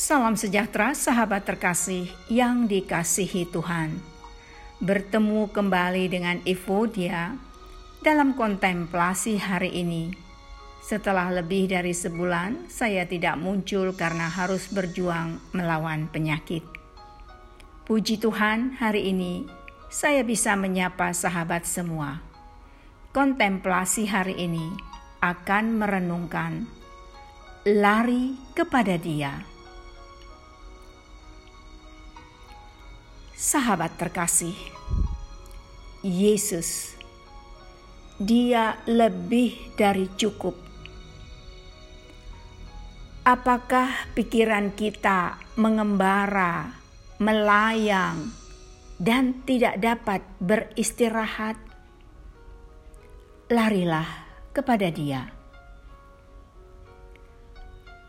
Salam sejahtera sahabat terkasih yang dikasihi Tuhan. Bertemu kembali dengan Evodia dalam kontemplasi hari ini. Setelah lebih dari sebulan, saya tidak muncul karena harus berjuang melawan penyakit. Puji Tuhan, hari ini saya bisa menyapa sahabat semua. Kontemplasi hari ini akan merenungkan lari kepada Dia. Sahabat terkasih, Yesus, Dia lebih dari cukup. Apakah pikiran kita mengembara, melayang, dan tidak dapat beristirahat? Larilah kepada Dia.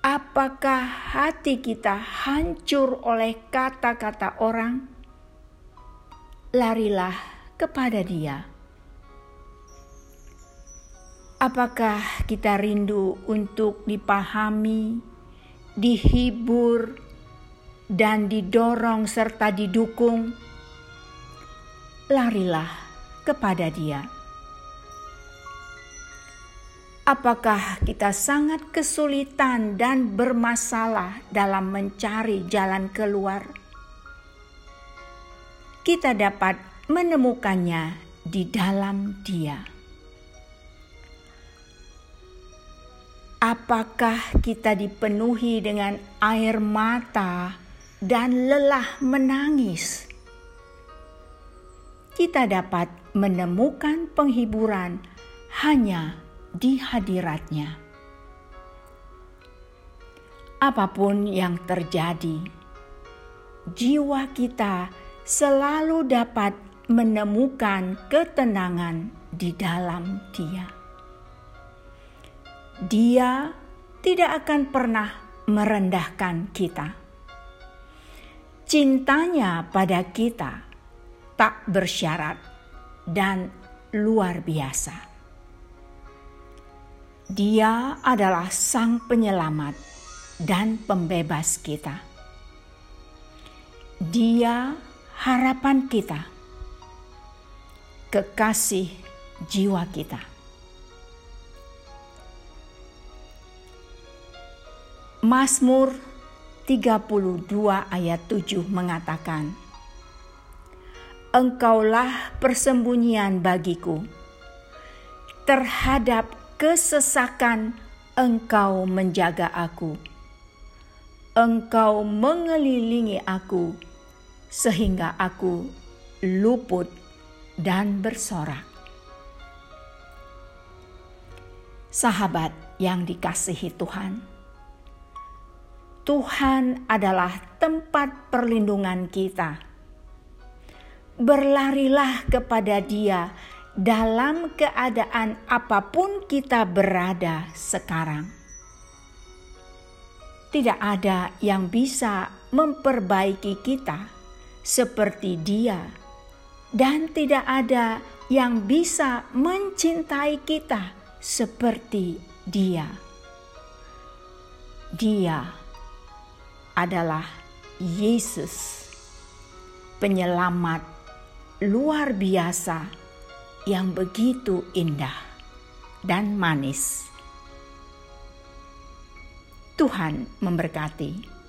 Apakah hati kita hancur oleh kata-kata orang? Larilah kepada Dia. Apakah kita rindu untuk dipahami, dihibur, dan didorong serta didukung? Larilah kepada Dia. Apakah kita sangat kesulitan dan bermasalah dalam mencari jalan keluar? Kita dapat menemukannya di dalam Dia. Apakah kita dipenuhi dengan air mata dan lelah menangis? Kita dapat menemukan penghiburan hanya di hadiratnya. Apa pun yang terjadi, jiwa kita selalu dapat menemukan ketenangan di dalam Dia. Dia tidak akan pernah merendahkan kita. Cintanya pada kita tak bersyarat dan luar biasa. Dia adalah Sang Penyelamat dan Pembebas kita. Dia harapan kita, kekasih jiwa kita. Mazmur 32 ayat 7 mengatakan, Engkaulah persembunyian bagiku. Terhadap kesesakan engkau menjaga aku. Engkau mengelilingi aku sehingga aku luput dan bersorak. Sahabat yang dikasihi Tuhan, Tuhan adalah tempat perlindungan kita. Berlarilah kepada Dia dalam keadaan apa pun kita berada sekarang. Tidak ada yang bisa memperbaiki kita seperti Dia, dan tidak ada yang bisa mencintai kita seperti Dia. Dia adalah Yesus, penyelamat luar biasa yang begitu indah dan manis. Tuhan memberkati.